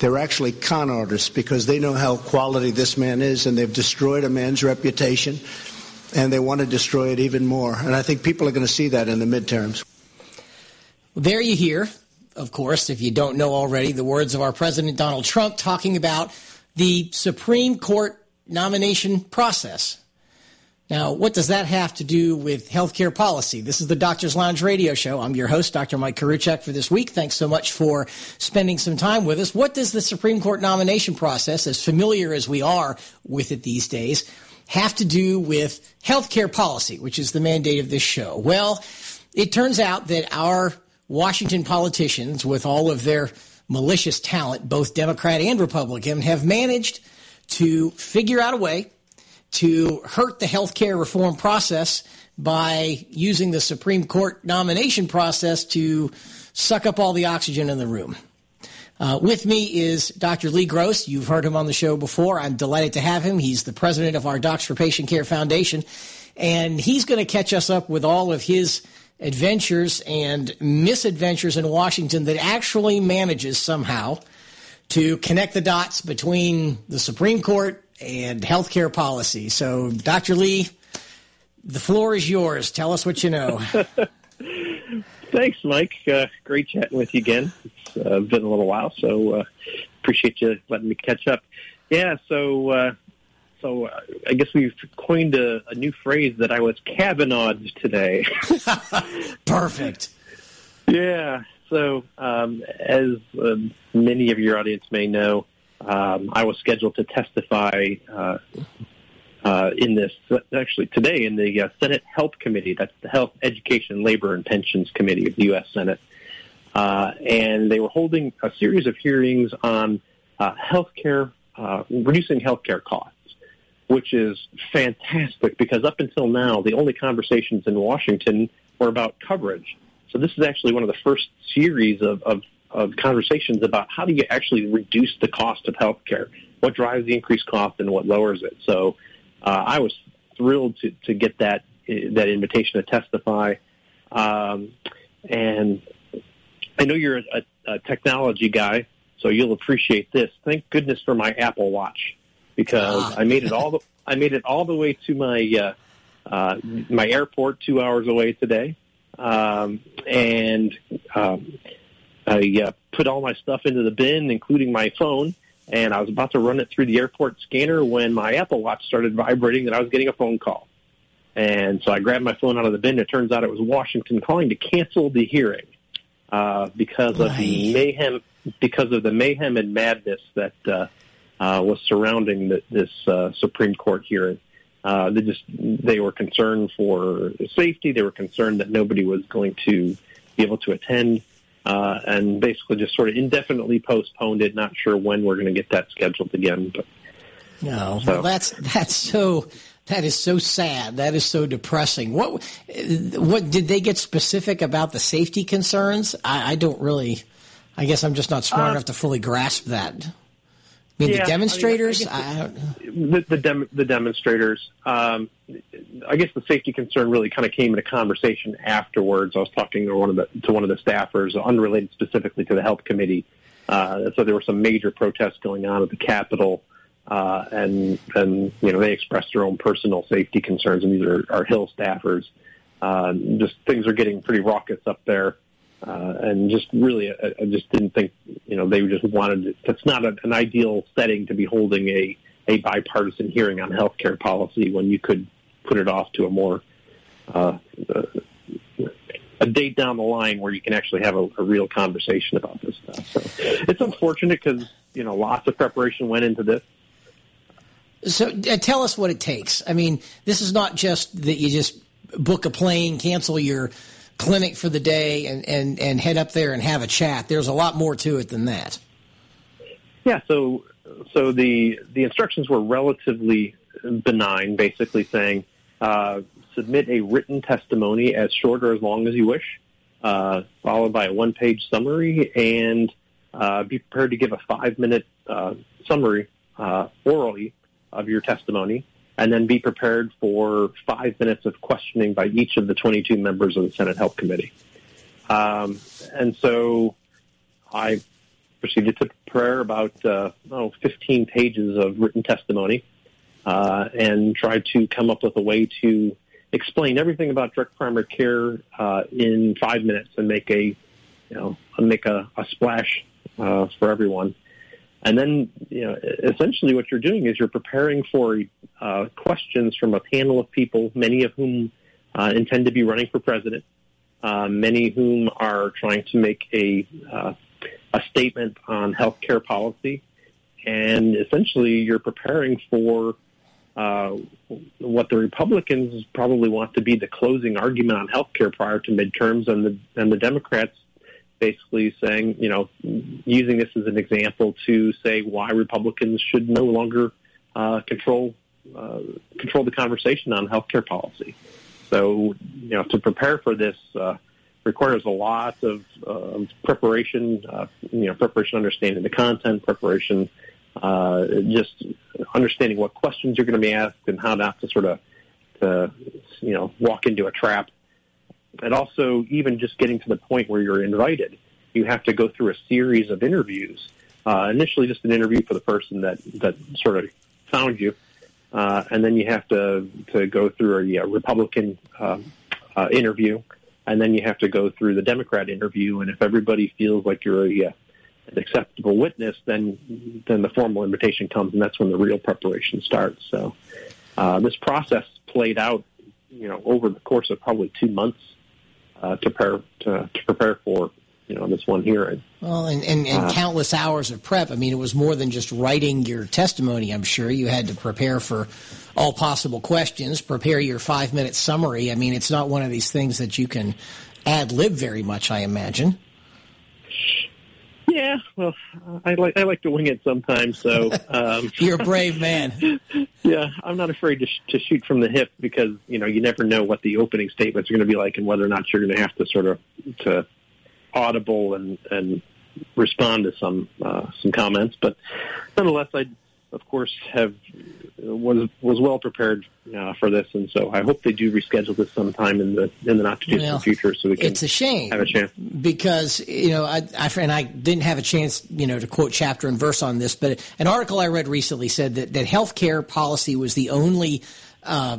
They're actually con artists because they know how quality this man is and they've destroyed a man's reputation and they want to destroy it even more. And I think people are going to see that in the midterms. There you hear, of course, if you don't know already, the words of our President Donald Trump talking about the Supreme Court nomination process. Now, what does that have to do with healthcare policy? This is the Doctor's Lounge radio show. I'm your host, Dr. Mike Koriwchak, for this week. Thanks so much for spending some time with us. What does the Supreme Court nomination process, as familiar as we are with it these days, have to do with healthcare policy, which is the mandate of this show? Well, it turns out that our Washington politicians, with all of their malicious talent, both Democrat and Republican, have managed to figure out a way to hurt the health care reform process by using the Supreme Court nomination process to suck up all the oxygen in the room. Uh, with me is Dr. Lee Gross. You've heard him on the show before. I'm delighted to have him. He's the president of our Docs for Patient Care Foundation, and he's going to catch us up with all of his adventures and misadventures in Washington that actually manages somehow to connect the dots between the Supreme Court and healthcare policy. So, Dr. Lee, the floor is yours. Tell us what you know. Thanks, Mike. Uh, great chatting with you again. It's uh, been a little while, so uh, appreciate you letting me catch up. Yeah, so uh, so uh, I guess we've coined a, a, new phrase that I was Kavanaughed today. Perfect. Yeah. So um, as uh, many of your audience may know, um, I was scheduled to testify uh, uh, in this, actually today, in the uh, Senate Health Committee. That's the Health, Education, Labor, and Pensions Committee of the U.S. Senate. Uh, and they were holding a series of hearings on uh, healthcare, uh, reducing healthcare costs, which is fantastic because up until now, the only conversations in Washington were about coverage. So this is actually one of the first series of, of of conversations about how do you actually reduce the cost of healthcare, what drives the increased cost and what lowers it. So uh, I was thrilled to, to get that that invitation to testify, um, and I know you're a, a, technology guy, so you'll appreciate this. Thank goodness for my Apple Watch because ah. I made it all the I made it all the way to my uh, uh, my airport two hours away today, um, and um, I uh, put all my stuff into the bin, including my phone, and I was about to run it through the airport scanner when my Apple Watch started vibrating that I was getting a phone call. And so I grabbed my phone out of the bin. It turns out it was Washington calling to cancel the hearing uh, because of the mayhem, because of the mayhem and madness that uh, uh, was surrounding the, this uh, Supreme Court hearing. Uh, they just they were concerned for safety. They were concerned that nobody was going to be able to attend uh, and basically just sort of indefinitely postponed it. Not sure when we're going to get that scheduled again. But no, so. well, that's that's so that is so sad. That is so depressing. What what did they get specific about the safety concerns? I, I don't really. I guess I'm just not smart uh, enough to fully grasp that mean, yeah, the demonstrators? I mean, the, the, dem- the, demonstrators. Um, I guess the safety concern really kind of came into conversation afterwards. I was talking to one of the to one of the staffers, unrelated specifically to the health committee. Uh, so there were some major protests going on at the Capitol, uh, and and you know they expressed their own personal safety concerns. And these are, are Hill staffers. Uh, just things are getting pretty raucous up there. Uh, and just really, I, I, just didn't think, you know, they just wanted, to, it's not a, an ideal setting to be holding a, a bipartisan hearing on health care policy when you could put it off to a more, uh, uh, a date down the line where you can actually have a, a real conversation about this stuff. So it's unfortunate because, you know, lots of preparation went into this. So uh, tell us what it takes. I mean, this is not just that you just book a plane, cancel your clinic for the day and, and, and head up there and have a chat. There's a lot more to it than that. Yeah, so so the the instructions were relatively benign, basically saying uh, submit a written testimony as short or as long as you wish, uh, followed by a one page summary, and uh, be prepared to give a five minute uh, summary uh, orally of your testimony and then be prepared for five minutes of questioning by each of the 22 members of the Senate Health Committee. Um, and so I proceeded to prepare about uh, oh, 15 pages of written testimony uh, and tried to come up with a way to explain everything about direct primary care uh, in five minutes and make a you know make a, a splash uh, for everyone. And then, you know, essentially what you're doing is you're preparing for uh, questions from a panel of people, many of whom uh, intend to be running for president, uh, many whom are trying to make a uh, a statement on healthcare policy, and essentially you're preparing for uh, what the Republicans probably want to be the closing argument on healthcare prior to midterms, and the and the Democrats basically saying, you know, using this as an example to say why Republicans should no longer uh, control uh, control the conversation on healthcare policy. So, you know, to prepare for this uh, requires a lot of uh, preparation. Uh, you know, preparation, understanding the content, preparation, uh, just understanding what questions you're going to be asked and how not to sort of to you know walk into a trap and also even just getting to the point where you're invited, you have to go through a series of interviews. Uh, initially, just an interview for the person that that sort of found you, uh, and then you have to to go through a, a Republican uh, uh, interview, and then you have to go through the Democrat interview. And if everybody feels like you're a, uh, an acceptable witness, then then the formal invitation comes, and that's when the real preparation starts. So uh, this process played out, you know, over the course of probably two months uh, to prepare to, to, prepare for you know this one hearing. Well, and, and, and uh, countless hours of prep. I mean, it was more than just writing your testimony. I'm sure you had to prepare for all possible questions, prepare your five minute summary. I mean, it's not one of these things that you can ad lib very much. I imagine. Yeah, well, I like I like to wing it sometimes. So um, you're a brave man. yeah, I'm not afraid to, sh- to shoot from the hip because you know you never know what the opening statements are going to be like and whether or not you're going to have to sort of to audible and and respond to some uh, some comments. But nonetheless, I of course have was was well prepared uh, for this, and so I hope they do reschedule this sometime in the in the not too distant well, future, so we can. It's a shame have a chance because you know I, I and I didn't have a chance you know to quote chapter and verse on this, but an article I read recently said that that healthcare policy was the only. Uh,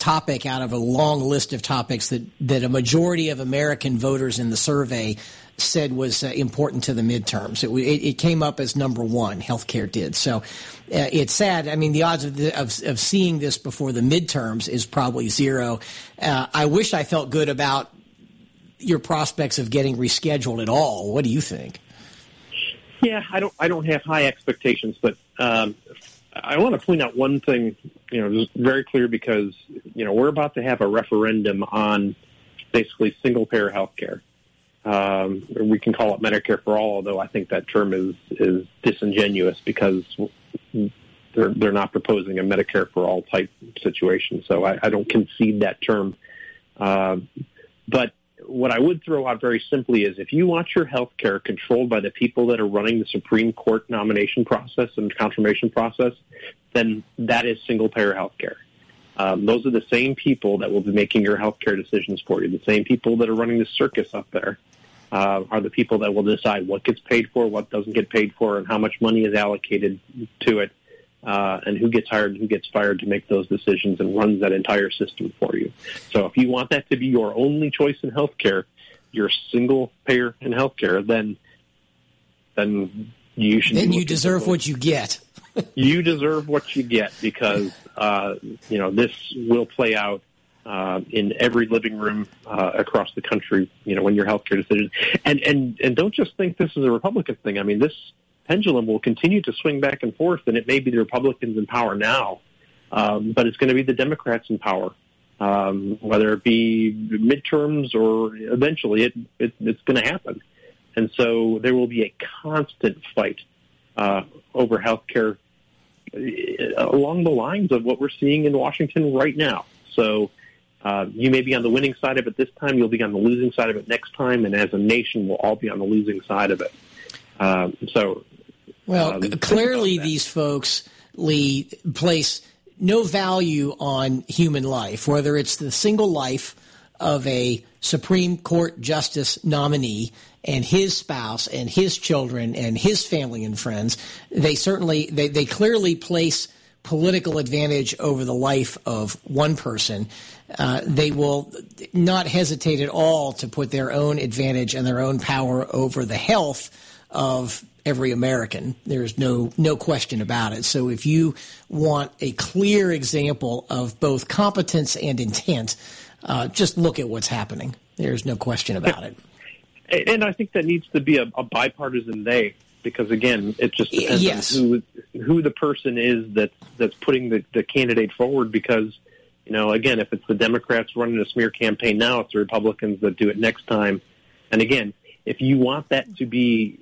topic out of a long list of topics that, that a majority of American voters in the survey said was uh, important to the midterms. It, it, it, came up as number one. Healthcare did. So uh, it's sad. I mean, the odds of, the, of, of seeing this before the midterms is probably zero. Uh, I wish I felt good about your prospects of getting rescheduled at all. What do you think? Yeah, I don't. I don't have high expectations, but um, I want to point out one thing. You know, very clear because you know we're about to have a referendum on basically single payer health care. Um, we can call it Medicare for all, although I think that term is is disingenuous because they're they're not proposing a Medicare for all type situation. So I, I don't concede that term. Uh, but what I would throw out very simply is if you want your health care controlled by the people that are running the Supreme Court nomination process and confirmation process, then that is single payer health care. Um, those are the same people that will be making your health care decisions for you, the same people that are running the circus up there uh, are the people that will decide what gets paid for, what doesn't get paid for, and how much money is allocated to it, uh, and who gets hired and who gets fired to make those decisions and runs that entire system for you. So if you want that to be your only choice in healthcare, your single payer in healthcare, then then you should. Then you deserve what you get. you deserve what you get because uh, you know this will play out uh, in every living room uh, across the country. You know, when your healthcare decisions, and and and don't just think this is a Republican thing. I mean, this pendulum will continue to swing back and forth, and it may be the Republicans in power now, um, but it's going to be the Democrats in power. Um, whether it be midterms or eventually, it, it it's going to happen, and so there will be a constant fight uh, over healthcare uh, along the lines of what we're seeing in Washington right now. So uh, you may be on the winning side of it this time. You'll be on the losing side of it next time, and as a nation, we'll all be on the losing side of it. Um, so, well, um, clearly, these folks Lee place no value on human life, whether it's the single life of a Supreme Court Justice nominee and his spouse and his children and his family and friends, they certainly, they, they clearly place political advantage over the life of one person. Uh, they will not hesitate at all to put their own advantage and their own power over the health of every American. There's no no question about it. So if you want a clear example of both competence and intent, uh, just look at what's happening. There's no question about it. And I think that needs to be a, a bipartisan they because again, it just depends yes. on who who the person is that's that's putting the, the candidate forward. Because you know, again, if it's the Democrats running a smear campaign now, it's the Republicans that do it next time. And again, if you want that to be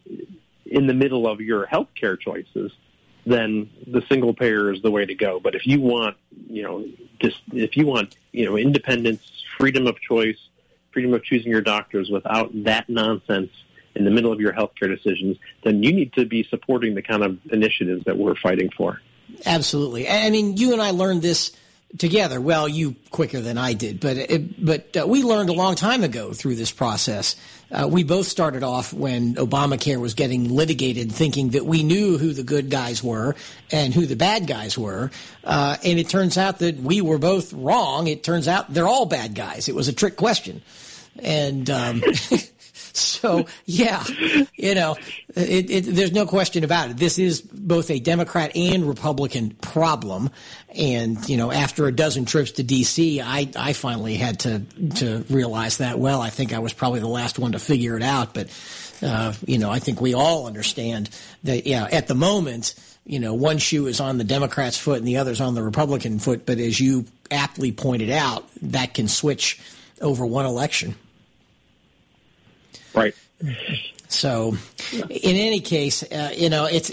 in the middle of your health care choices, then the single payer is the way to go. But if you want, you know, just if you want, you know, independence, freedom of choice, freedom of choosing your doctors without that nonsense in the middle of your healthcare decisions, then you need to be supporting the kind of initiatives that we're fighting for. Absolutely. I mean, you and I learned this together. Well, you quicker than I did, but it, but uh, we learned a long time ago through this process. Uh, we both started off when Obamacare was getting litigated, thinking that we knew who the good guys were and who the bad guys were, uh, and it turns out that we were both wrong. It turns out they're all bad guys. It was a trick question, and. Um, So yeah, you know, it, it, there's no question about it. This is both a Democrat and Republican problem, and you know, after a dozen trips to D.C., I I finally had to to realize that. Well, I think I was probably the last one to figure it out, but uh, you know, I think we all understand that. Yeah, at the moment you know, one shoe is on the Democrats' foot and the other's on the Republican foot. But as you aptly pointed out, that can switch over one election. Right. So, in any case, uh, you know, it's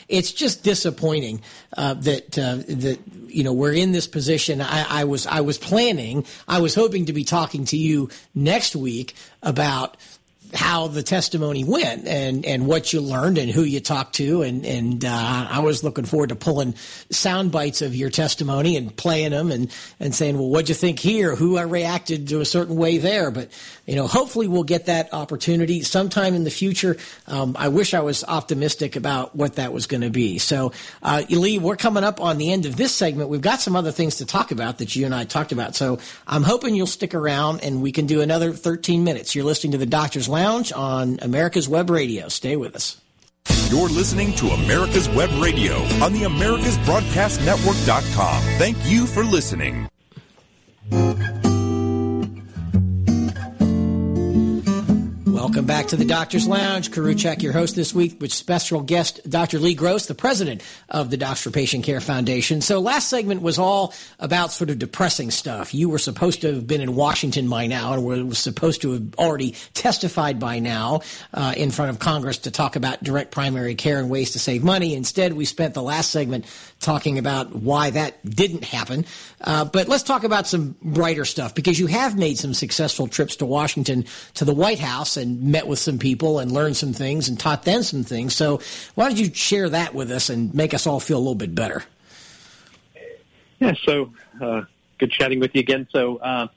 it's just disappointing uh, that uh, that you know we're in this position. I, I, was I was planning, I was hoping to be talking to you next week about how the testimony went and, and what you learned and who you talked to. And, and uh, I was looking forward to pulling sound bites of your testimony and playing them and, and saying, well, what'd you think here? Who I reacted to a certain way there? But, you know, hopefully we'll get that opportunity sometime in the future. Um, I wish I was optimistic about what that was going to be. So, uh, Lee, we're coming up on the end of this segment. We've got some other things to talk about that you and I talked about. So I'm hoping you'll stick around and we can do another 13 minutes. You're listening to the Doctor's Lounge on America's Web Radio. Stay with us. You're listening to America's Web Radio on the AmericasBroadcastNetwork.com. Thank you for listening. Welcome back to the Doctor's Lounge. Koriwchak, your host this week, with special guest Dr. Lee Gross, the president of the Docs for Patient Care Foundation. So last segment was all about sort of depressing stuff. You were supposed to have been in Washington by now and were supposed to have already testified by now uh, in front of Congress to talk about direct primary care and ways to save money. Instead, we spent the last segment talking about why that didn't happen. Uh, but let's talk about some brighter stuff because you have made some successful trips to Washington to the White House and met with some people and learned some things and taught them some things. So why don't you share that with us and make us all feel a little bit better? Yeah, so uh, good chatting with you again. So, uh,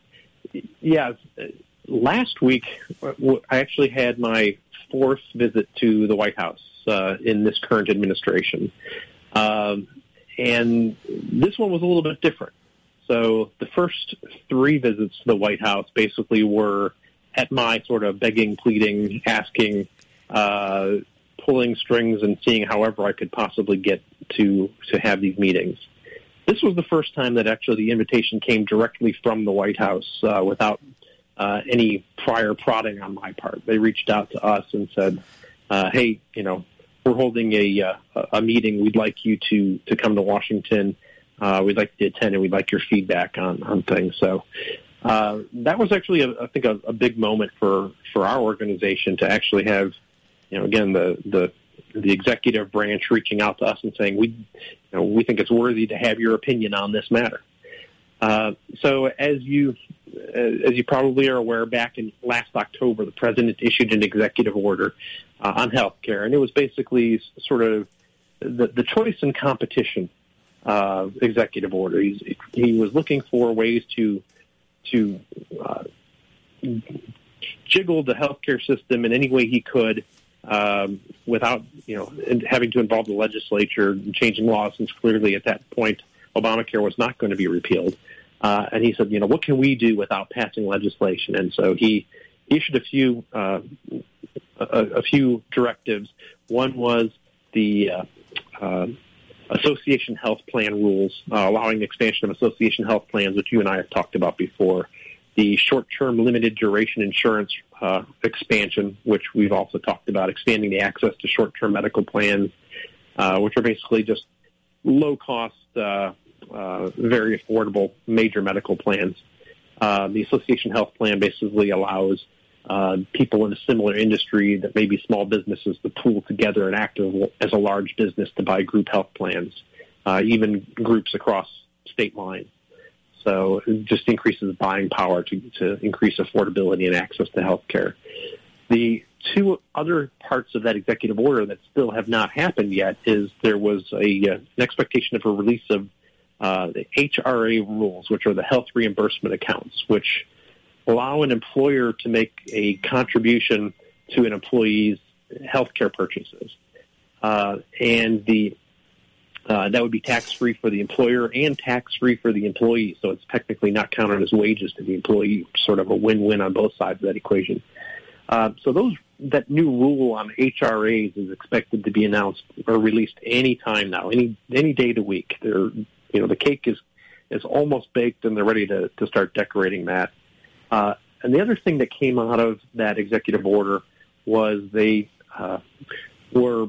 yeah, last week I actually had my fourth visit to the White House uh, in this current administration. Um, and this one was a little bit different. So the first three visits to the White House basically were at my sort of begging, pleading, asking, uh, pulling strings, and seeing however I could possibly get to to have these meetings. This was the first time that actually the invitation came directly from the White House uh, without uh, any prior prodding on my part. They reached out to us and said, uh, "Hey, you know, we're holding a uh, a meeting. We'd like you to to come to Washington. Uh, we'd like to attend, and we'd like your feedback on on things." So uh, that was actually, a, I think, a, a big moment for for our organization to actually have, you know, again the the the executive branch reaching out to us and saying we, you know, we think it's worthy to have your opinion on this matter. Uh, so as you as you probably are aware, back in last October, the president issued an executive order uh, on health care, and it was basically sort of the, the choice and competition uh, executive order. He's, he was looking for ways to to uh, jiggled the healthcare system in any way he could um, without, you know, having to involve the legislature and changing laws, since clearly at that point Obamacare was not going to be repealed. Uh, and he said, you know, what can we do without passing legislation? And so he issued a few uh, a, a, few directives. One was the uh, uh, association health plan rules, uh, allowing the expansion of association health plans, which you and I have talked about before. The short-term limited duration insurance uh, expansion, which we've also talked about, expanding the access to short-term medical plans, uh, which are basically just low-cost, uh, uh, very affordable major medical plans. Uh, the association health plan basically allows uh, people in a similar industry that may be small businesses to pool together and act as a large business to buy group health plans, uh, even groups across state lines. So it just increases buying power to, to increase affordability and access to health care. The two other parts of that executive order that still have not happened yet is there was a, uh, an expectation of a release of uh, the HRA rules, which are the health reimbursement accounts, which allow an employer to make a contribution to an employee's health care purchases. Uh, and the uh, that would be tax free for the employer and tax free for the employee. So it's technically not counted as wages to the employee. Sort of a win win on both sides of that equation. Uh, so those that new rule on HRAs is expected to be announced or released any time now, any any day of the week. They're you know the cake is is almost baked and they're ready to to start decorating that. Uh, and the other thing that came out of that executive order was they uh, were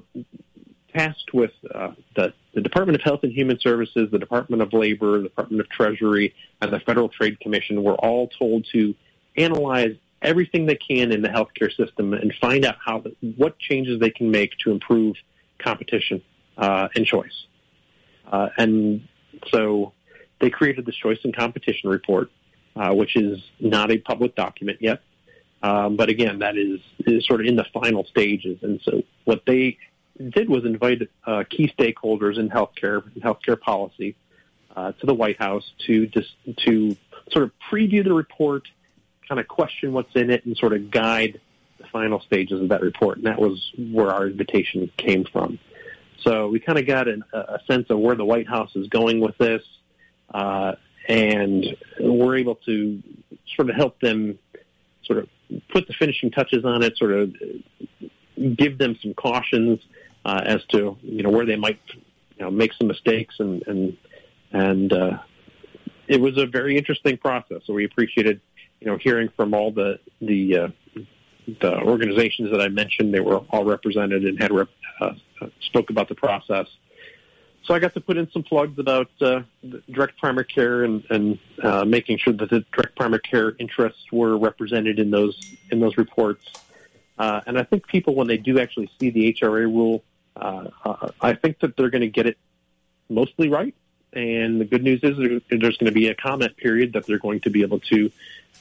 tasked with uh, the, the Department of Health and Human Services, the Department of Labor, the Department of Treasury, and the Federal Trade Commission were all told to analyze everything they can in the healthcare system and find out how what changes they can make to improve competition uh, and choice. Uh, and so they created this choice and competition report, uh, which is not a public document yet. Um, but again, that is, is sort of in the final stages. And so what they did was invite uh, key stakeholders in healthcare, and healthcare policy, uh, to the White House to just to sort of preview the report, kind of question what's in it, and sort of guide the final stages of that report. And that was where our invitation came from. So we kind of got an, a sense of where the White House is going with this. Uh, and we're able to sort of help them sort of put the finishing touches on it, sort of give them some cautions uh, as to you know where they might you know make some mistakes and and and uh, it was a very interesting process. So we appreciated you know hearing from all the the uh, the organizations that I mentioned. They were all represented and had rep, uh, spoke about the process so I got to put in some plugs about uh, direct primary care and, and uh, making sure that the direct primary care interests were represented in those in those reports. Uh, and I think people, when they do actually see the HRA rule, uh, uh, I think that they're going to get it mostly right. And the good news is there's going to be a comment period that they're going to be able to,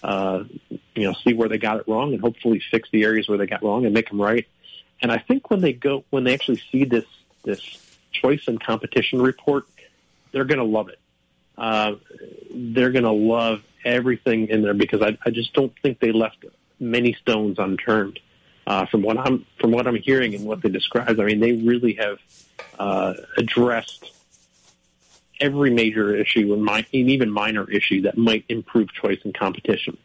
uh, you know, see where they got it wrong and hopefully fix the areas where they got wrong and make them right. And I think when they go, when they actually see this this choice and competition report, they're going to love it. Uh, they're going to love everything in there because I, I just don't think they left many stones unturned. Uh, from what I'm from what I'm hearing and what they described, I mean, they really have uh, addressed every major issue and, my, and, even minor issue that might improve choice and competition.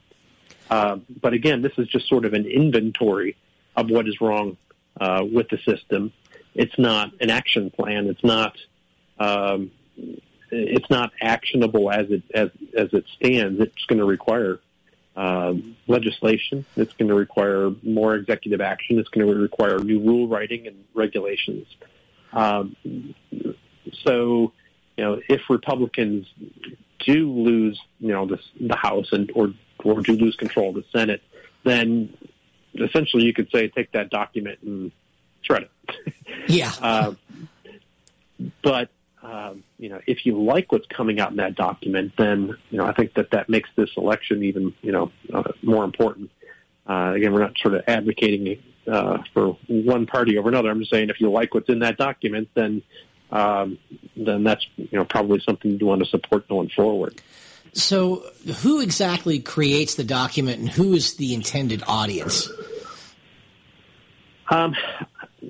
Uh, but again, this is just sort of an inventory of what is wrong uh, with the system it's not an action plan. It's not um, it's not actionable as it as as it stands. It's going to require uh, legislation. It's going to require more executive action. It's going to require new rule writing and regulations. Um, so, you know, if Republicans do lose, you know, this, the House and or or do lose control of the Senate, then essentially you could say take that document and shred it. Yeah. uh, but um, you know, if you like what's coming out in that document, then you know I think that that makes this election even you know uh, more important. Uh, again, we're not sort of advocating uh, for one party over another. I'm just saying if you like what's in that document, then um, then that's you know probably something you want to support going forward. So, who exactly creates the document, and who is the intended audience? Um,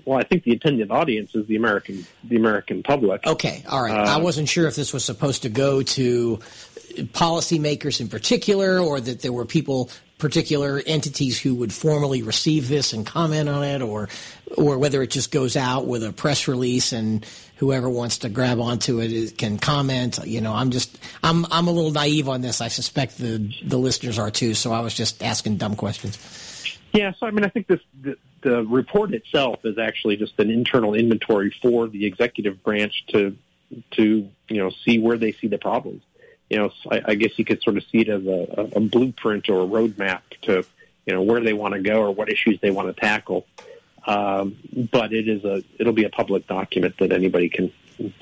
well, I think the intended audience is the American the American public. Okay, all right. I um, wasn't sure if this was supposed to go to policymakers in particular, or that there were people, particular entities who would formally receive this and comment on it, or or whether it just goes out with a press release and whoever wants to grab onto it can comment. You know, I'm just I'm I'm a little naive on this. I suspect the the listeners are too. So I was just asking dumb questions. Yeah, so I mean, I think this the, report itself is actually just an internal inventory for the executive branch to to you know see where they see the problems. You know, I, I guess you could sort of see it as a, a blueprint or a roadmap to you know where they want to go or what issues they want to tackle. Um, but it is a it'll be a public document that anybody can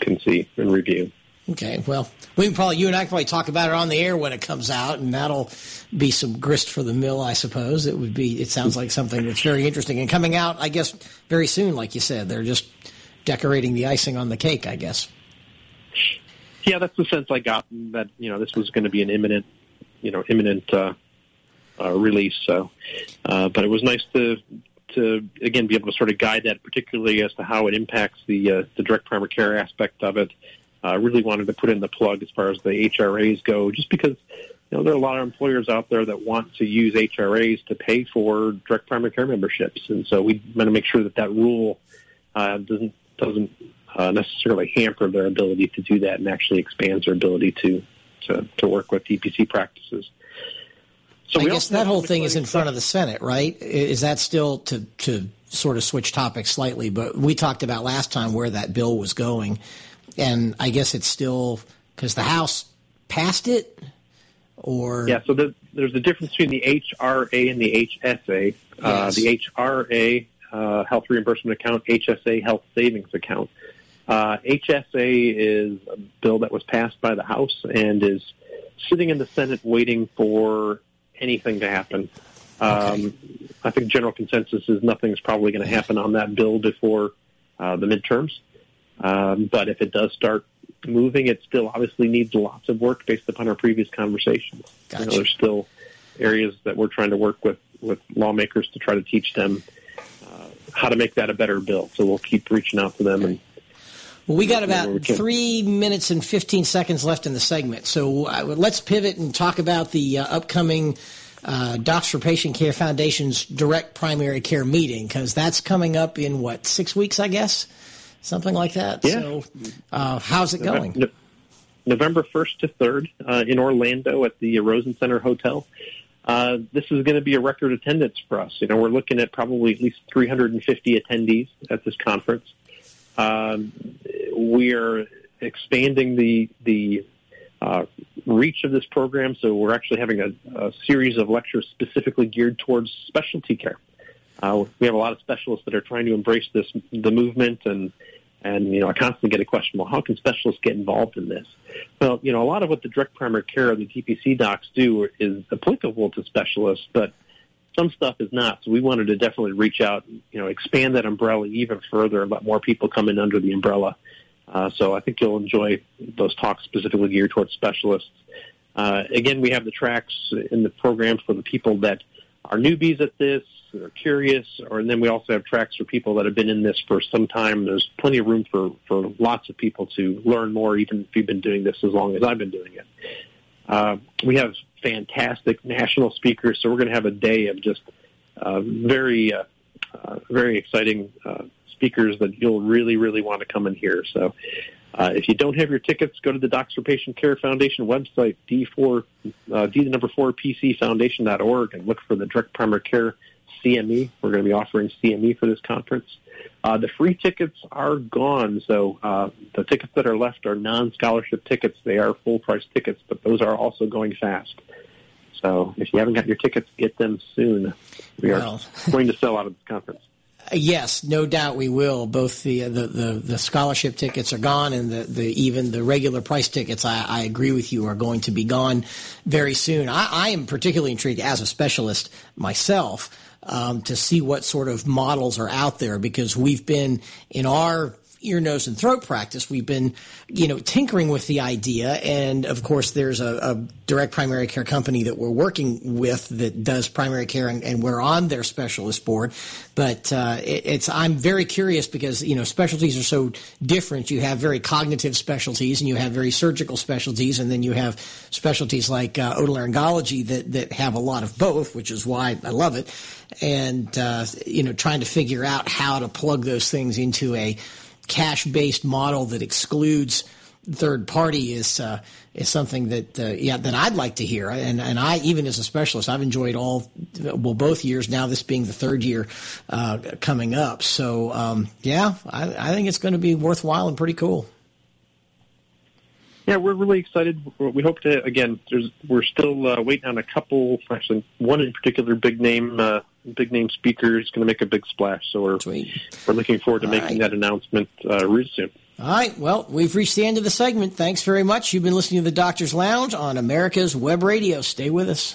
can see and review. Okay, well, we can probably you and I can probably talk about it on the air when it comes out, and that'll be some grist for the mill, I suppose. It would be. It sounds like something that's very interesting and coming out, I guess, very soon. Like you said, they're just decorating the icing on the cake, I guess. Yeah, that's the sense I got that you know this was going to be an imminent, you know, imminent uh, uh, release. So, uh, but it was nice to to again be able to sort of guide that, particularly as to how it impacts the uh, the direct primary care aspect of it. I uh, really wanted to put in the plug as far as the HRAs go, just because you know there are a lot of employers out there that want to use HRAs to pay for direct primary care memberships, and so we want to make sure that that rule uh, doesn't doesn't uh, necessarily hamper their ability to do that and actually expands their ability to to, to work with DPC practices. So I guess that whole thing is in front of the Senate, right? Is that still to to sort of switch topics slightly? But we talked about last time where that bill was going, and I guess it's still because the House passed it, or Yeah, so the, there's a difference between the HRA and the HSA. Uh, Yes. the HRA, uh, health reimbursement account, HSA, health savings account. Uh, HSA is a bill that was passed by the House and is sitting in the Senate waiting for anything to happen. Um, I think general consensus is nothing's probably going to happen on that bill before uh, the midterms. Um, but if it does start moving, it still obviously needs lots of work based upon our previous conversations. You know, there's still areas that we're trying to work with, with lawmakers to try to teach them uh, how to make that a better bill. So we'll keep reaching out to them and Well, we got about three minutes and 15 seconds left in the segment. So uh, let's pivot and talk about the uh, upcoming uh, Docs for Patient Care Foundation's direct primary care meeting, because that's coming up in what, six weeks, I guess? Something like that. Yeah. So uh, how's it going? No- November 1st to 3rd uh, in Orlando at the Rosen Center Hotel. Uh, this is going to be a record attendance for us. You know, we're looking at probably at least 350 attendees at this conference. Um, we are expanding the the uh, reach of this program, so we're actually having a, a series of lectures specifically geared towards specialty care. Uh, we have a lot of specialists that are trying to embrace this the movement and and you know I constantly get a question well how can specialists get involved in this? Well you know a lot of what the direct primary care or the DPC docs do is applicable to specialists but some stuff is not. So we wanted to definitely reach out you know expand that umbrella even further and let more people come in under the umbrella. Uh, so I think you'll enjoy those talks specifically geared towards specialists. Uh, again we have the tracks in the program for the people that are newbies at this are curious, or and then we also have tracks for people that have been in this for some time. There's plenty of room for for lots of people to learn more, even if you've been doing this as long as I've been doing it. Uh, we have fantastic national speakers, so we're going to have a day of just uh, very uh, uh, very exciting uh, speakers that you'll really really want to come and hear. So. Uh, if you don't have your tickets, go to the Docs for Patient Care Foundation website, D4, uh, D the number four PC Foundation.org, and look for the Direct Primary Care CME. We're going to be offering CME for this conference. Uh, the free tickets are gone, so uh, the tickets that are left are non-scholarship tickets. They are full-price tickets, but those are also going fast. So if you haven't got your tickets, get them soon. We Well. are going to sell out of this conference. Yes, no doubt we will. Both the the, the, the scholarship tickets are gone, and the, the even the regular price tickets. I, I agree with you are going to be gone very soon. I, I am particularly intrigued as a specialist myself um, to see what sort of models are out there because we've been in our ear, nose, and throat practice, we've been, you know, tinkering with the idea. And of course, there's a, a direct primary care company that we're working with that does primary care, and, and we're on their specialist board. But uh, it, it's I'm very curious because you know specialties are so different. You have very cognitive specialties, and you have very surgical specialties, and then you have specialties like uh, otolaryngology that that have a lot of both, which is why I love it. And uh, you know, trying to figure out how to plug those things into a cash based model that excludes third party is uh, is something that uh, yeah that I'd like to hear and and I even as a specialist I've enjoyed all well both years now this being the third year uh, coming up so um, yeah I, I think it's going to be worthwhile and pretty cool. Yeah, we're really excited. We hope to again. we're still uh, waiting on a couple. Actually, one in particular, big name, uh, big name speaker is going to make a big splash. So we're Sweet. we're looking forward to All making right. that announcement uh, really soon. All right. Well, we've reached the end of the segment. Thanks very much. You've been listening to the Doctor's Lounge on America's Web Radio. Stay with us.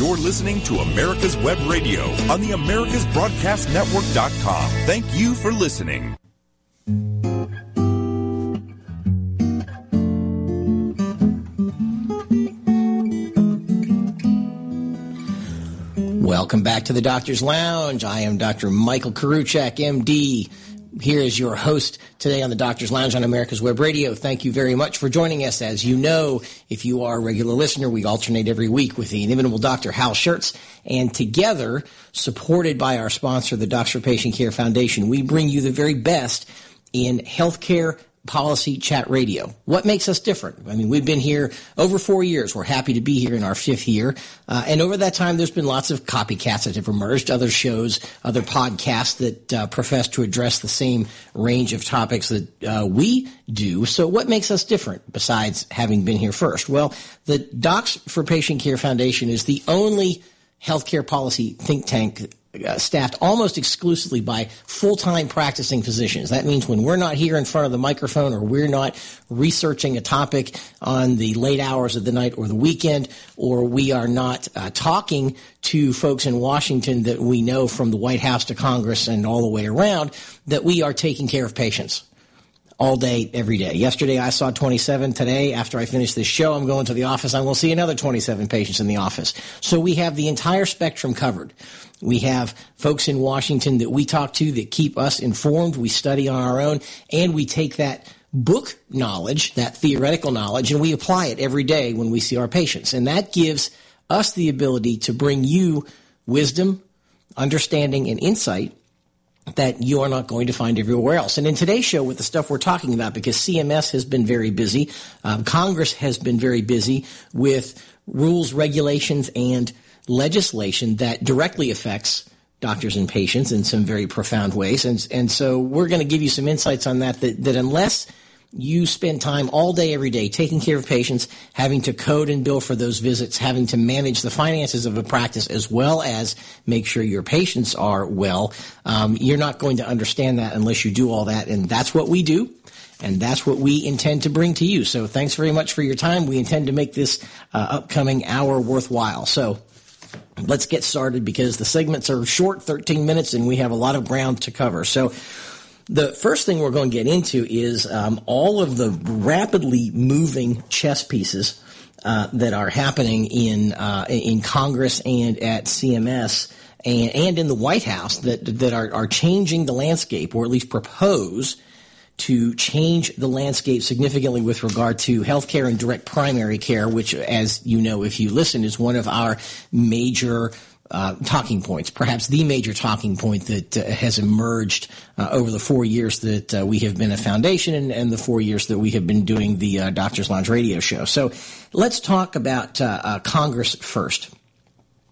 You're listening to America's Web Radio on the AmericasBroadcastNetwork.com. Thank you for listening. Welcome back to the Doctor's Lounge. I am Dr. Michael Koriwchak, MD here is your host today on the Doctor's Lounge on America's Web Radio. Thank you very much for joining us. As you know, if you are a regular listener, we alternate every week with the inimitable Dr. Hal Schertz. And together, supported by our sponsor, the Docs for Patient Care Foundation, we bring you the very best in healthcare Policy Chat Radio. What makes us different? I mean, we've been here over four years. We're happy to be here in our fifth year. Uh, and over that time, there's been lots of copycats that have emerged, other shows, other podcasts that uh, profess to address the same range of topics that uh, we do. So what makes us different besides having been here first? Well, the Docs for Patient Care Foundation is the only healthcare policy think tank uh, staffed almost exclusively by full-time practicing physicians. That means when we're not here in front of the microphone or we're not researching a topic on the late hours of the night or the weekend, or we are not uh, talking to folks in Washington that we know from the White House to Congress and all the way around, that we are taking care of patients all day, every day. Yesterday I saw 27. Today, after I finish this show, I'm going to the office. I will see another 27 patients in the office. So we have the entire spectrum covered. We have folks in Washington that we talk to that keep us informed. We study on our own and we take that book knowledge, that theoretical knowledge, and we apply it every day when we see our patients. And that gives us the ability to bring you wisdom, understanding, and insight that you are not going to find everywhere else. And in today's show, with the stuff we're talking about, because CMS has been very busy, um, Congress has been very busy with rules, regulations, and legislation that directly affects doctors and patients in some very profound ways. And, and so we're going to give you some insights on that, that, that unless you spend time all day, every day taking care of patients, having to code and bill for those visits, having to manage the finances of a practice as well as make sure your patients are well. Um, you're not going to understand that unless you do all that. And that's what we do. And that's what we intend to bring to you. So thanks very much for your time. We intend to make this uh, upcoming hour worthwhile. So let's get started because the segments are short, 13 minutes, and we have a lot of ground to cover. So The first thing we're going to get into is um, all of the rapidly moving chess pieces uh, that are happening in uh, in Congress and at CMS and, and in the White House that that are, are changing the landscape, or at least propose to change the landscape significantly with regard to healthcare and direct primary care, which, as you know, if you listen, is one of our major uh, talking points, perhaps the major talking point that uh, has emerged uh, over the four years that uh, we have been a foundation and, and, the four years that we have been doing the uh, Doctors Lounge radio show. So let's talk about uh, Congress first.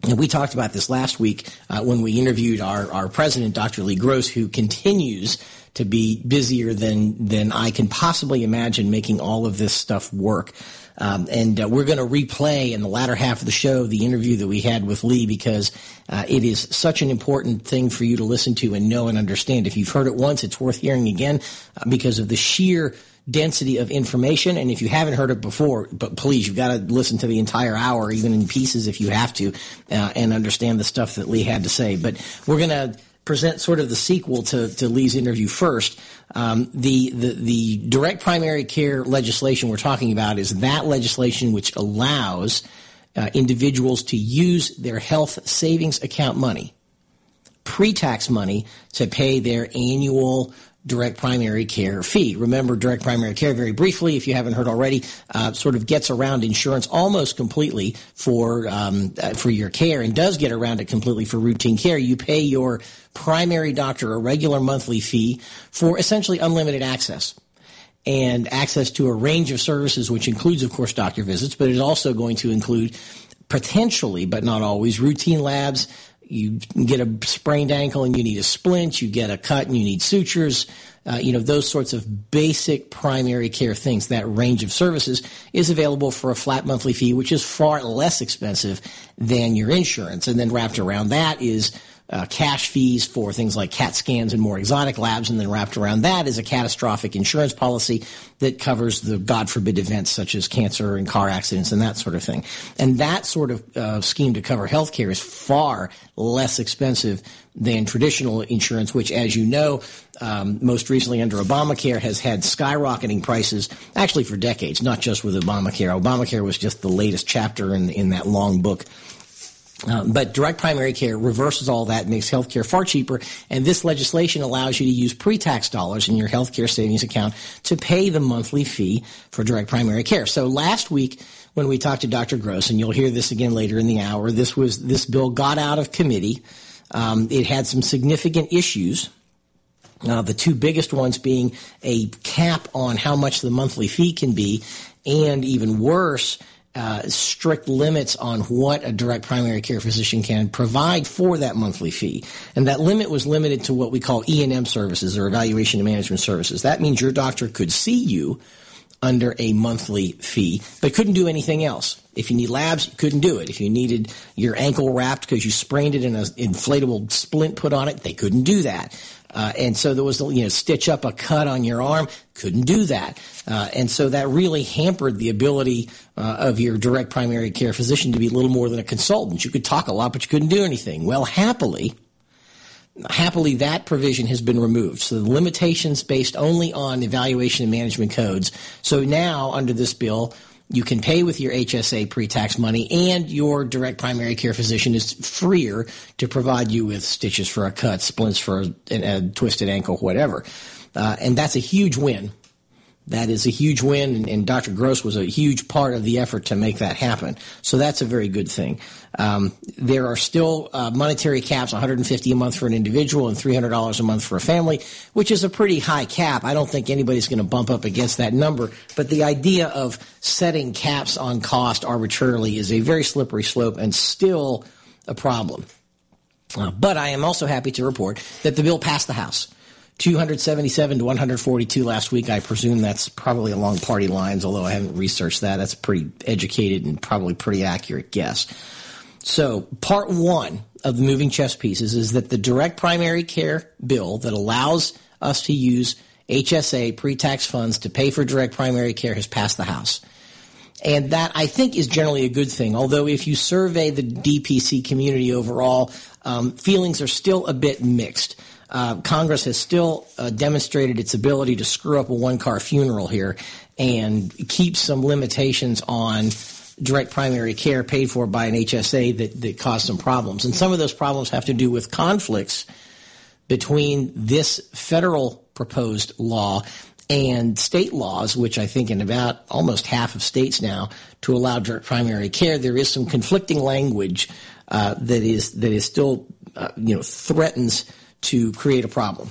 And we talked about this last week when we interviewed our, our president, Dr. Lee Gross, who continues to be busier than than I can possibly imagine making all of this stuff work. Um, and uh, we're going to replay in the latter half of the show the interview that we had with Lee because uh, it is such an important thing for you to listen to and know and understand. If you've heard it once, it's worth hearing again uh, because of the sheer density of information. And if you haven't heard it before, but please, you've got to listen to the entire hour, even in pieces if you have to, uh, and understand the stuff that Lee had to say. But we're going to present sort of the sequel to, to Lee's interview first. Um, the, the, the direct primary care legislation we're talking about is that legislation which allows uh, individuals to use their health savings account money, pre-tax money, to pay their annual direct primary care fee. Remember, direct primary care, very briefly, if you haven't heard already, uh, sort of gets around insurance almost completely for um, uh, for your care, and does get around it completely for routine care. You pay your primary doctor a regular monthly fee for essentially unlimited access and access to a range of services, which includes, of course, doctor visits, but it's also going to include potentially, but not always, routine labs, you get a sprained ankle and you need a splint, you get a cut and you need sutures, uh, you know, those sorts of basic primary care things. That range of services is available for a flat monthly fee, which is far less expensive than your insurance. And then wrapped around that is uh, cash fees for things like CAT scans and more exotic labs, and then wrapped around that is a catastrophic insurance policy that covers the God forbid events such as cancer and car accidents and that sort of thing. And that sort of uh, scheme to cover healthcare is far less expensive than traditional insurance, which, as you know, um, most recently under Obamacare has had skyrocketing prices actually for decades, not just with Obamacare. Obamacare was just the latest chapter in, in that long book um, but direct primary care reverses all that, makes healthcare far cheaper, and this legislation allows you to use pre-tax dollars in your healthcare savings account to pay the monthly fee for direct primary care. So last week, when we talked to Dr. Gross, and you'll hear this again later in the hour, this was this bill got out of committee. Um, it had some significant issues. Uh, the two biggest ones being a cap on how much the monthly fee can be, and even worse, uh, strict limits on what a direct primary care physician can provide for that monthly fee. And that limit was limited to what we call E&M services or evaluation and management services. That means your doctor could see you under a monthly fee, but couldn't do anything else. If you need labs, you couldn't do it. If you needed your ankle wrapped because you sprained it and an inflatable splint put on it, they couldn't do that. Uh, and so there was, you know, stitch up a cut on your arm. Couldn't do that. Uh, and so that really hampered the ability uh, of your direct primary care physician to be a little more than a consultant. You could talk a lot, but you couldn't do anything. Well, happily, happily that provision has been removed. So the limitations based only on evaluation and management codes. So now under this bill, you can pay with your HSA pre-tax money and your direct primary care physician is freer to provide you with stitches for a cut, splints for a, a twisted ankle, whatever. Uh, and that's a huge win that is a huge win, and, and, Dr. Gross was a huge part of the effort to make that happen. So that's a very good thing. Um, there are still uh, monetary caps, 150 a month for an individual and $300 a month for a family, which is a pretty high cap. I don't think anybody's going to bump up against that number. But the idea of setting caps on cost arbitrarily is a very slippery slope and still a problem. Uh, but I am also happy to report that the bill passed the House. 277 to 142 last week. I presume that's probably along party lines, although I haven't researched that. That's a pretty educated and probably pretty accurate guess. So, part one of the moving chess pieces is that the direct primary care bill that allows us to use HSA pre-tax funds to pay for direct primary care has passed the House. And that I think is generally a good thing. Although if you survey the DPC community overall, um, feelings are still a bit mixed. Uh, Congress has still uh, demonstrated its ability to screw up a one car funeral here and keep some limitations on direct primary care paid for by an HSA that, that cause some problems. And some of those problems have to do with conflicts between this federal proposed law and state laws, which I think in about almost half of states now to allow direct primary care, there is some conflicting language uh, that is that is still uh, you know threatens to create a problem.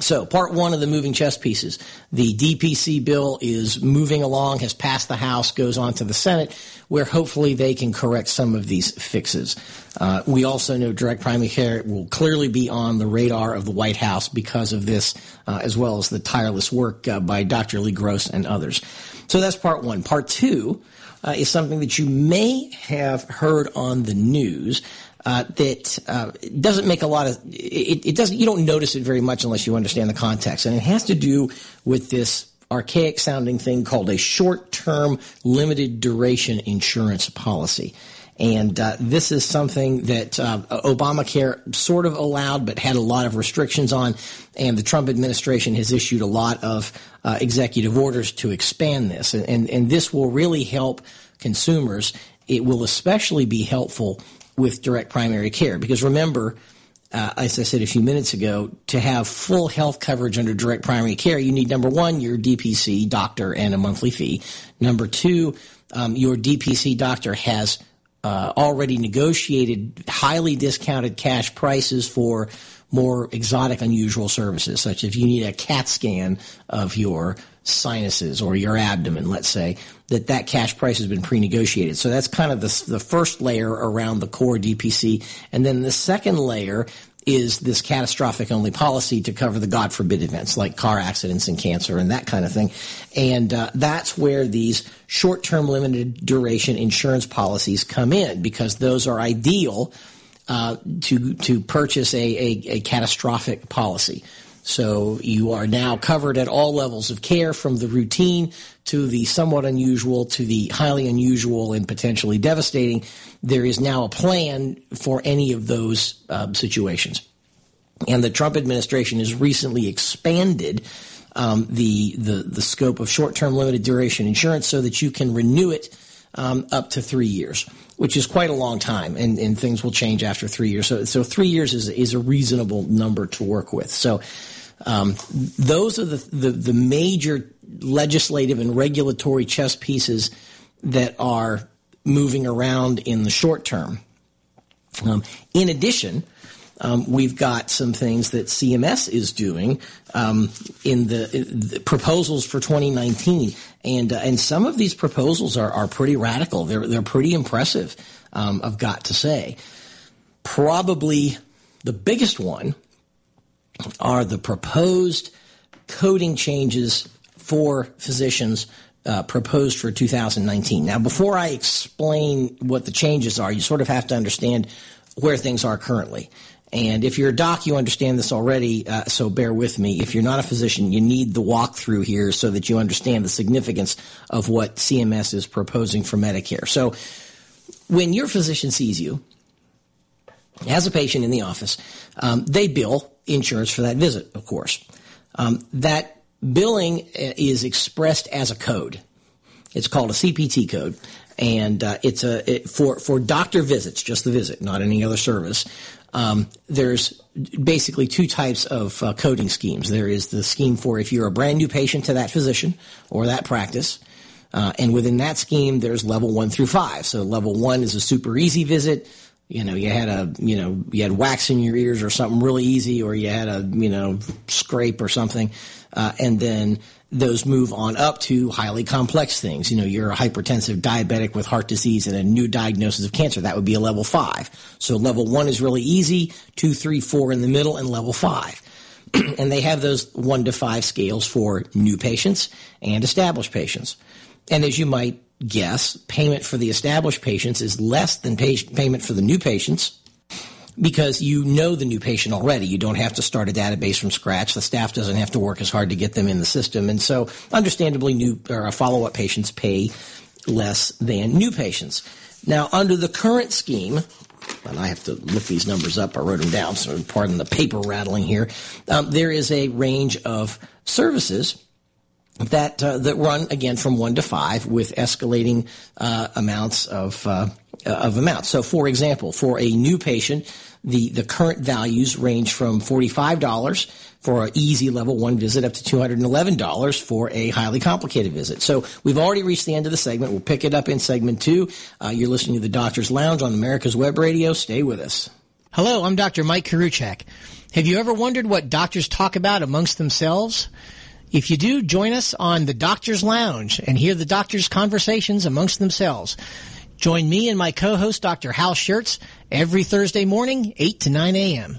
So, part one of the moving chess pieces. The DPC bill is moving along, has passed the House, goes on to the Senate, where hopefully they can correct some of these fixes. Uh, we also know direct primary care will clearly be on the radar of the White House because of this, uh, as well as the tireless work uh, by Dr. Lee Gross and others. So, that's part one. Part two uh, is something that you may have heard on the news uh, that uh, doesn't make a lot of it, it doesn't you don't notice it very much unless you understand the context, and it has to do with this archaic sounding thing called a short term limited duration insurance policy. And uh, this is something that uh, Obamacare sort of allowed, but had a lot of restrictions on. And the Trump administration has issued a lot of uh, executive orders to expand this. And, and, and this will really help consumers. It will especially be helpful with direct primary care. Because remember, uh, as I said a few minutes ago, to have full health coverage under direct primary care, you need number one, your DPC doctor and a monthly fee. Number two, um, your DPC doctor has uh, already negotiated highly discounted cash prices for more exotic, unusual services, such as if you need a CAT scan of your sinuses or your abdomen, let's say, that that cash price has been pre-negotiated. So that's kind of the, the first layer around the core DPC. And then the second layer is this catastrophic only policy to cover the God forbid events like car accidents and cancer and that kind of thing. And uh, that's where these short term limited duration insurance policies come in because those are ideal uh, to to purchase a, a, a catastrophic policy. So you are now covered at all levels of care from the routine to the somewhat unusual to the highly unusual and potentially devastating. There is now a plan for any of those uh, situations. And the Trump administration has recently expanded um, the, the, the scope of short term limited duration insurance so that you can renew it um, up to three years, which is quite a long time, and, and things will change after three years. So, so three years is, is a reasonable number to work with. So um, those are the, the, the major legislative and regulatory chess pieces that are moving around in the short term. Um, in addition, um, we've got some things that CMS is doing um, in the, the, proposals for 2019, and uh, and some of these proposals are, are pretty radical. They're they're pretty impressive. Um, I've got to say, probably the biggest one are the proposed coding changes for physicians uh, proposed for 2019. Now, before I explain what the changes are, you sort of have to understand where things are currently. And if you're a doc, you understand this already, uh, so bear with me. If you're not a physician, you need the walkthrough here so that you understand the significance of what CMS is proposing for Medicare. So when your physician sees you, as a patient in the office, um, they bill insurance for that visit, of course. Um, that billing uh, is expressed as a code. It's called a CPT code, and uh, it's a it, for for doctor visits, just the visit, not any other service. Um, there's basically two types of uh, coding schemes. There is the scheme for if you're a brand new patient to that physician or that practice. Uh, and within that scheme, there's level one through five. So level one is a super easy visit you know, you had a, you know, you had wax in your ears or something really easy, or you had a, you know, scrape or something, uh, and then those move on up to highly complex things. You know, you're a hypertensive diabetic with heart disease and a new diagnosis of cancer. That would be a level five. So level one is really easy, two, three, four in the middle, and level five. and they have those one to five scales for new patients and established patients. And as you might guess, payment for the established patients is less than pay- payment for the new patients because you know the new patient already. You don't have to start a database from scratch. The staff doesn't have to work as hard to get them in the system. And so, understandably, new or follow up patients pay less than new patients. Now, under the current scheme, and I have to look these numbers up. I wrote them down, so pardon the paper rattling here. Um, there is a range of services that uh, that run again from one to five with escalating uh, amounts of uh, of amounts. So, for example, for a new patient, the the current values range from forty five dollars for an easy level one visit up to two hundred and eleven dollars for a highly complicated visit. So, we've already reached the end of the segment. We'll pick it up in segment two. Uh, you're listening to the Doctor's Lounge on America's Web Radio. Stay with us. Hello, I'm Dr. Mike Koriwchak. Have you ever wondered what doctors talk about amongst themselves? If you do, join us on the Doctor's Lounge and hear the doctors' conversations amongst themselves. Join me and my co-host, Dr. Hal Scherz, every Thursday morning, 8 to 9 a.m.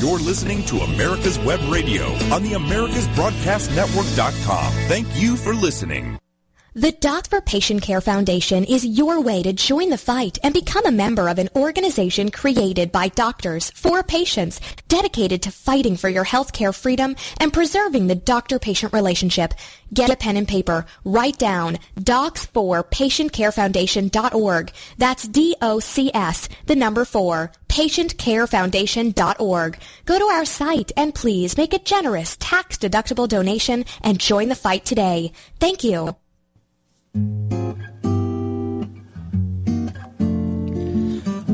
You're listening to America's Web Radio on the AmericasBroadcastNetwork.com. Thank you for listening. The Docs for Patient Care Foundation is your way to join the fight and become a member of an organization created by doctors for patients dedicated to fighting for your healthcare freedom and preserving the doctor-patient relationship. Get a pen and paper. Write down docs4patientcarefoundation.org. That's D-O-C-S, the number four, patientcarefoundation.org. Go to our site and please make a generous tax-deductible donation and join the fight today. Thank you.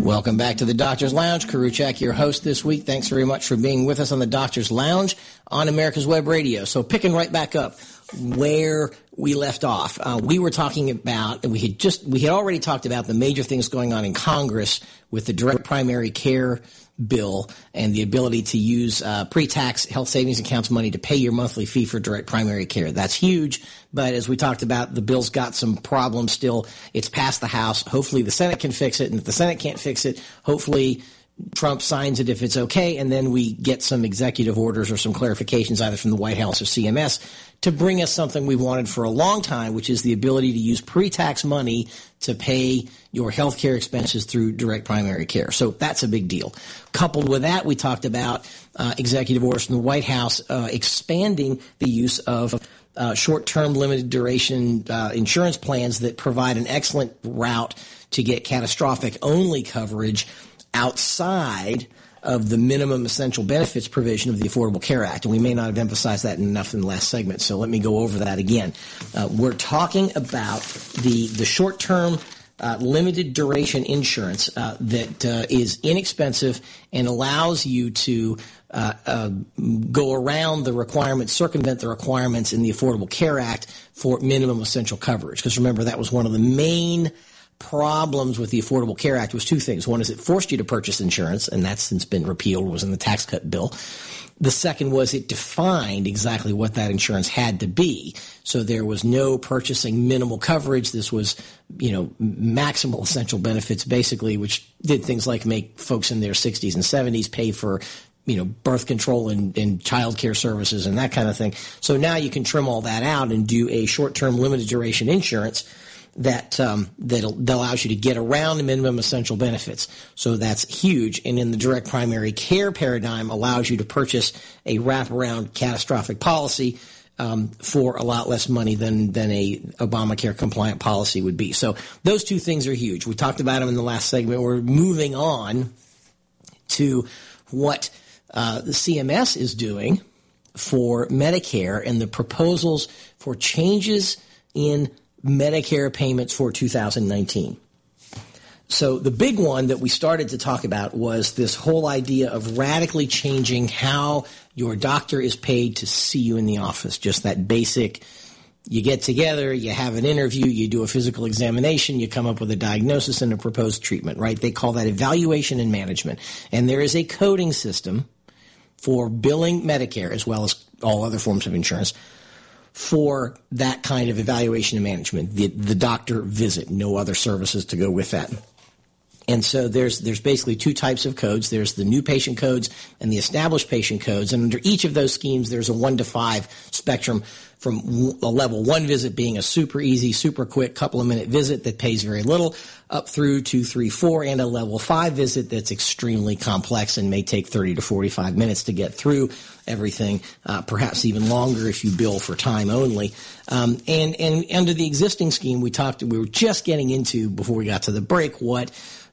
Welcome back to the Doctor's Lounge. Koriwchak, your host this week. Thanks very much for being with us on the Doctor's Lounge on America's Web Radio. So picking right back up where we left off, uh, we were talking about, we had just, we had already talked about the major things going on in Congress with the direct primary care bill and the ability to use uh, pre-tax health savings accounts money to pay your monthly fee for direct primary care. That's huge, but as we talked about, the bill's got some problems still. It's passed the House. Hopefully the Senate can fix it, and if the Senate can't fix it, hopefully Trump signs it if it's okay, and then we get some executive orders or some clarifications either from the White House or CMS to bring us something we've wanted for a long time, which is the ability to use pre-tax money to pay your health care expenses through direct primary care. So that's a big deal. Coupled with that, we talked about uh, executive orders from the White House uh, expanding the use of uh, short-term limited duration uh, insurance plans that provide an excellent route to get catastrophic only coverage outside of the minimum essential benefits provision of the Affordable Care Act. And we may not have emphasized that enough in the last segment, so let me go over that again. Uh, we're talking about the, the short term uh, limited duration insurance uh, that uh, is inexpensive and allows you to uh, uh, go around the requirements, circumvent the requirements in the Affordable Care Act for minimum essential coverage. Because remember, that was one of the main problems with the Affordable Care Act was two things. One is it forced you to purchase insurance, and that's since been repealed, was in the tax cut bill. The second was it defined exactly what that insurance had to be. So there was no purchasing minimal coverage. This was, you know, maximal essential benefits basically, which did things like make folks in their 60s and 70s pay for you know, birth control and, and child care services and that kind of thing. So now you can trim all that out and do a short-term limited duration insurance that um, that, allows you to get around the minimum essential benefits. So that's huge. And in the direct primary care paradigm, allows you to purchase a wraparound catastrophic policy um, for a lot less money than than a Obamacare compliant policy would be. So those two things are huge. We talked about them in the last segment. We're moving on to what uh, the CMS is doing for Medicare and the proposals for changes in Medicare payments for 2019. So the big one that we started to talk about was this whole idea of radically changing how your doctor is paid to see you in the office. Just that basic, you get together, you have an interview, you do a physical examination, you come up with a diagnosis and a proposed treatment, right? They call that evaluation and management. And there is a coding system for billing Medicare as well as all other forms of insurance for that kind of evaluation and management, the, the doctor visit, no other services to go with that. And so there's there's basically two types of codes. There's the new patient codes and the established patient codes. And under each of those schemes, there's a one to five spectrum from a level one visit being a super easy, super quick couple of minute visit that pays very little up through two, three, four and a level five visit that's extremely complex and may take 30 to 45 minutes to get through everything, uh, perhaps even longer if you bill for time only. Um, and, and under the existing scheme, we talked, we were just getting into before we got to the break what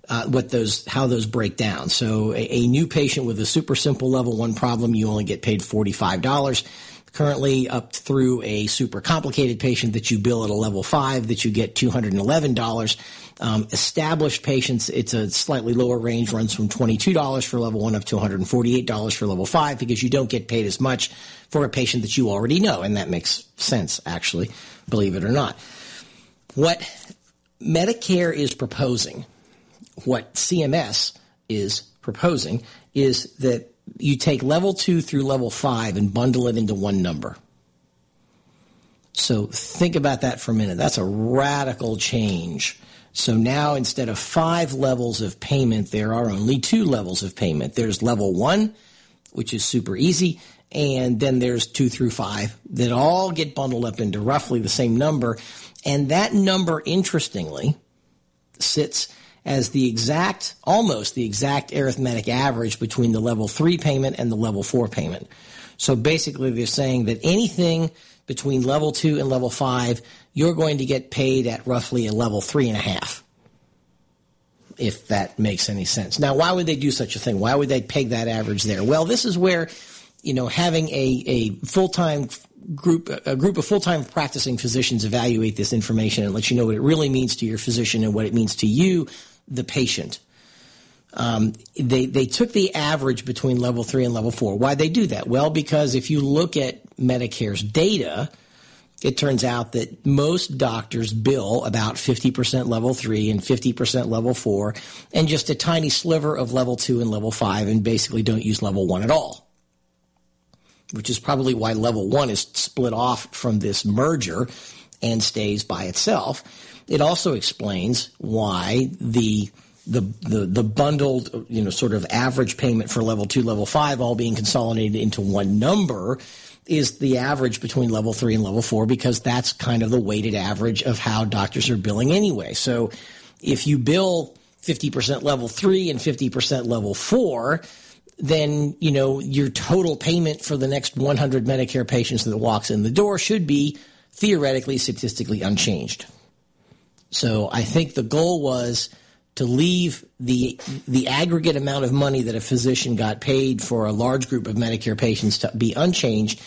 uh, what those how those break down. So a, a, new patient with a super simple level one problem, you only get paid forty five dollars currently up through a super complicated patient that you bill at a level five that you get $211. Um, established patients, it's a slightly lower range, runs from $22 for level one up to $148 for level five because you don't get paid as much for a patient that you already know. And that makes sense, actually, believe it or not. What Medicare is proposing, what CMS is proposing is that you take level two through level five and bundle it into one number. So think about that for a minute. That's a radical change. So now instead of five levels of payment, there are only two levels of payment. There's level one, which is super easy, and then there's two through five that all get bundled up into roughly the same number. And that number, interestingly, sits as the exact, almost the exact arithmetic average between the level three payment and the level four payment. So basically they're saying that anything between level two and level five, you're going to get paid at roughly a level three and a half. If that makes any sense. Now, why would they do such a thing? Why would they peg that average there? Well, this is where, you know, having a, a full-time group, a group of full-time practicing physicians evaluate this information and let you know what it really means to your physician and what it means to you the patient. Um, they they took the average between level three and level four. Why they do that? Well, because if you look at Medicare's data, it turns out that most doctors bill about 50% level three and 50% level four, and just a tiny sliver of level two and level five, and basically don't use level one at all. Which is probably why level one is split off from this merger and stays by itself. It also explains why the the, the, the bundled, you know, sort of average payment for level two, level five, all being consolidated into one number is the average between level three and level four because that's kind of the weighted average of how doctors are billing anyway. So if you bill 50% level three and 50% level four, then, you know, your total payment for the next 100 Medicare patients that walks in the door should be theoretically, statistically unchanged. So I think the goal was to leave the the aggregate amount of money that a physician got paid for a large group of Medicare patients to be unchanged.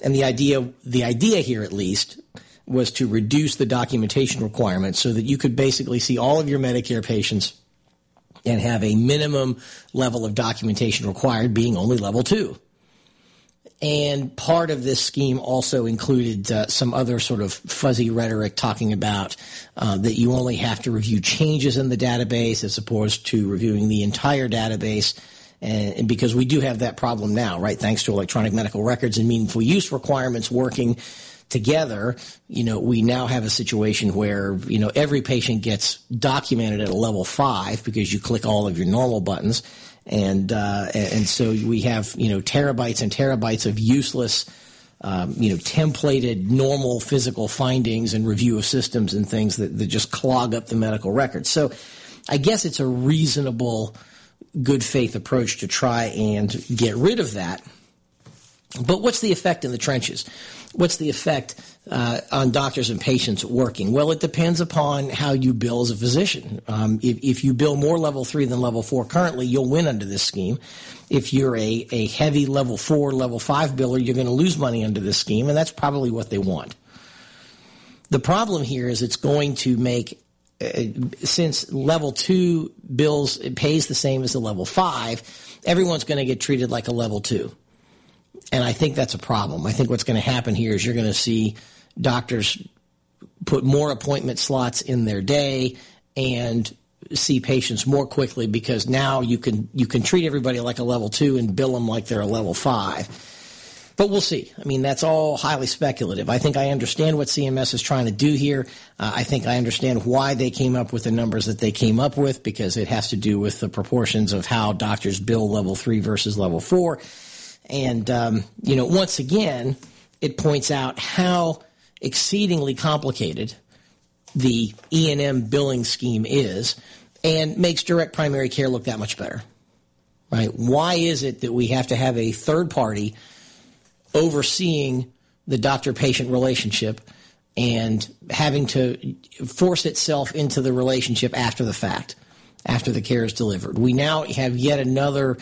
And the idea the idea here at least was to reduce the documentation requirements so that you could basically see all of your Medicare patients and have a minimum level of documentation required being only level 2. And part of this scheme also included uh, some other sort of fuzzy rhetoric talking about uh, that you only have to review changes in the database as opposed to reviewing the entire database. And, and because we do have that problem now, right? Thanks to electronic medical records and meaningful use requirements working together, you know, we now have a situation where, you know, every patient gets documented at a level five because you click all of your normal buttons and uh, and so we have you know terabytes and terabytes of useless. Um, you know, templated normal physical findings and review of systems and things that, that just clog up the medical records. So I guess it's a reasonable, good faith approach to try and get rid of that. But what's the effect in the trenches? What's the effect uh, on doctors and patients working? Well, it depends upon how you bill as a physician. Um, if, if, you bill more level three than level four currently, you'll win under this scheme. If you're a, a heavy level four, level five biller, you're going to lose money under this scheme, and that's probably what they want. The problem here is it's going to make uh, since level two bills pays the same as the level five, everyone's going to get treated like a level two. And I think that's a problem. I think what's going to happen here is you're going to see doctors put more appointment slots in their day and see patients more quickly because now you can you can treat everybody like a level two and bill them like they're a level five. but we'll see. I mean, that's all highly speculative. I think I understand what CMS is trying to do here. Uh, I think I understand why they came up with the numbers that they came up with because it has to do with the proportions of how doctors bill level three versus level four. And, um, you know, once again, it points out how exceedingly complicated the E&M billing scheme is and makes direct primary care look that much better. Right? Why is it that we have to have a third party overseeing the doctor patient relationship and having to force itself into the relationship after the fact, after the care is delivered? We now have yet another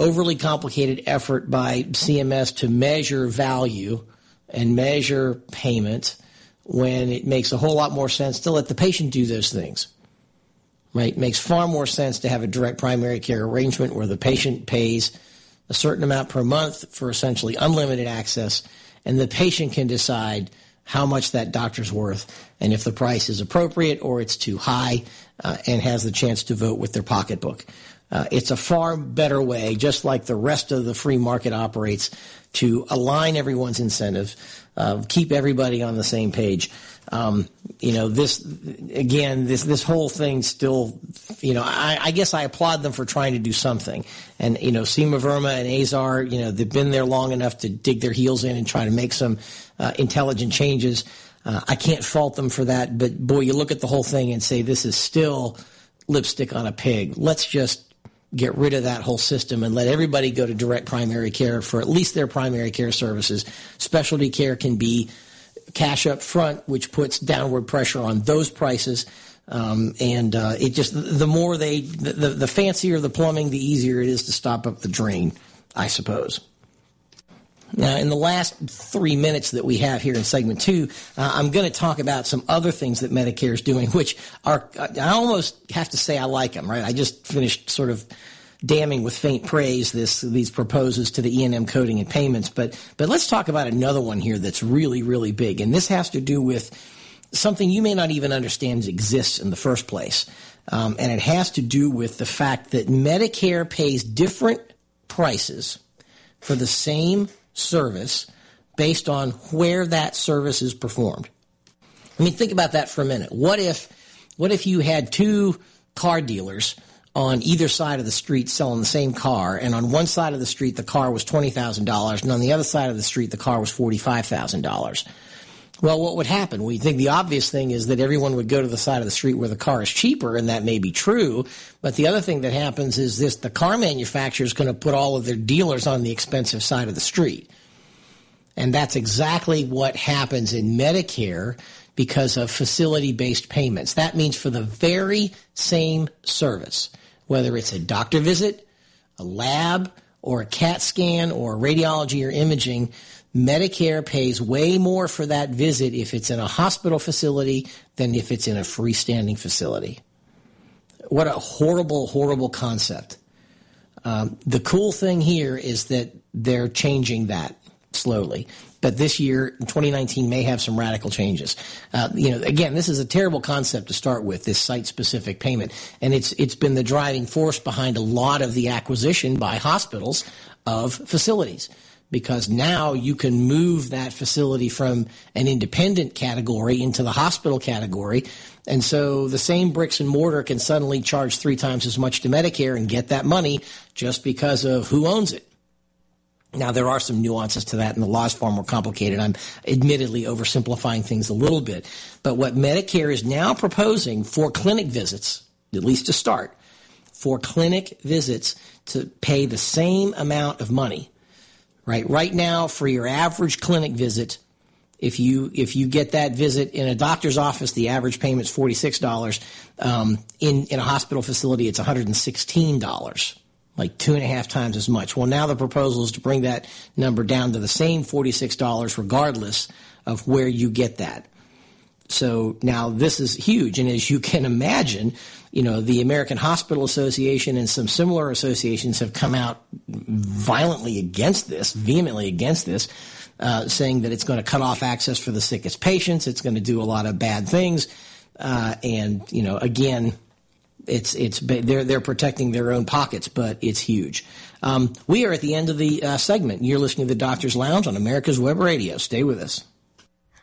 overly complicated effort by CMS to measure value and measure payment when it makes a whole lot more sense to let the patient do those things. Right? Makes far more sense to have a direct primary care arrangement where the patient pays a certain amount per month for essentially unlimited access and the patient can decide how much that doctor's worth and if the price is appropriate or it's too high uh, and has the chance to vote with their pocketbook. Uh, it's a far better way, just like the rest of the free market operates, to align everyone's incentives, uh, keep everybody on the same page. Um, you know, this again, this this whole thing still, you know, I, I, guess I applaud them for trying to do something. And you know, Seema Verma and Azar, you know, they've been there long enough to dig their heels in and try to make some uh, intelligent changes. Uh, I can't fault them for that, but boy, you look at the whole thing and say this is still lipstick on a pig. Let's just get rid of that whole system and let everybody go to direct primary care for at least their primary care services. Specialty care can be cash up front, which puts downward pressure on those prices. Um, and uh, it just the more they the, the, fancier the plumbing, the easier it is to stop up the drain, I suppose. Now, in the last three minutes that we have here in segment two, uh, I'm going to talk about some other things that Medicare is doing, which are, I almost have to say I like them, right? I just finished sort of damning with faint praise this, these proposals to the E&M coding and payments. But, but let's talk about another one here that's really, really big. And this has to do with something you may not even understand exists in the first place. Um, and it has to do with the fact that Medicare pays different prices for the same service based on where that service is performed. I mean, think about that for a minute. What if, what if you had two car dealers on either side of the street selling the same car, and on one side of the street the car was twenty thousand dollars, and on the other side of the street the car was forty five thousand dollars? Well, what would happen? We think the obvious thing is that everyone would go to the side of the street where the car is cheaper, and that may be true. But the other thing that happens is this: the car manufacturer is going to put all of their dealers on the expensive side of the street. And that's exactly what happens in Medicare because of facility based payments. That means for the very same service, whether it's a doctor visit, a lab, or a CAT scan, or radiology or imaging, Medicare pays way more for that visit if it's in a hospital facility than if it's in a freestanding facility. What a horrible, horrible concept. Um, the cool thing here is that they're changing that slowly. But this year, 2019, may have some radical changes. Uh, you know, again, this is a terrible concept to start with, this site-specific payment, and it's it's been the driving force behind a lot of the acquisition by hospitals of facilities. Because now you can move that facility from an independent category into the hospital category. And so the same bricks and mortar can suddenly charge three times as much to Medicare and get that money just because of who owns it. Now, there are some nuances to that, and the law is far more complicated. I'm admittedly oversimplifying things a little bit. But what Medicare is now proposing for clinic visits, at least to start, for clinic visits to pay the same amount of money, right? Right now, for your average clinic visit, if you if you get that visit in a doctor's office, the average payment is forty six dollars. Um, in in a hospital facility, it's one hundred and sixteen dollars like two and a half times as much. Well, now the proposal is to bring that number down to the same $46 regardless of where you get that. So now this is huge. And as you can imagine, you know, the American Hospital Association and some similar associations have come out violently against this, vehemently against this, uh, saying that it's going to cut off access for the sickest patients. It's going to do a lot of bad things. Uh, and, you know, again, it's it's they're they're protecting their own pockets, but it's huge. Um, we are at the end of the uh, segment. You're listening to the Doctor's Lounge on America's Web Radio. Stay with us.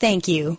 Thank you.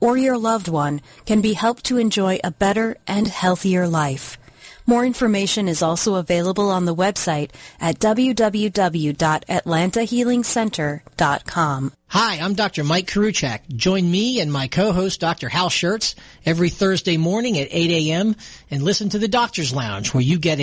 or your loved one can be helped to enjoy a better and healthier life. More information is also available on the website at www.atlantahealingcenter.com. Hi, I'm Dr. Mike Koriwchak. Join me and my co-host Dr. Hal Scherz every Thursday morning at 8 a.m. and listen to the Doctor's Lounge where you get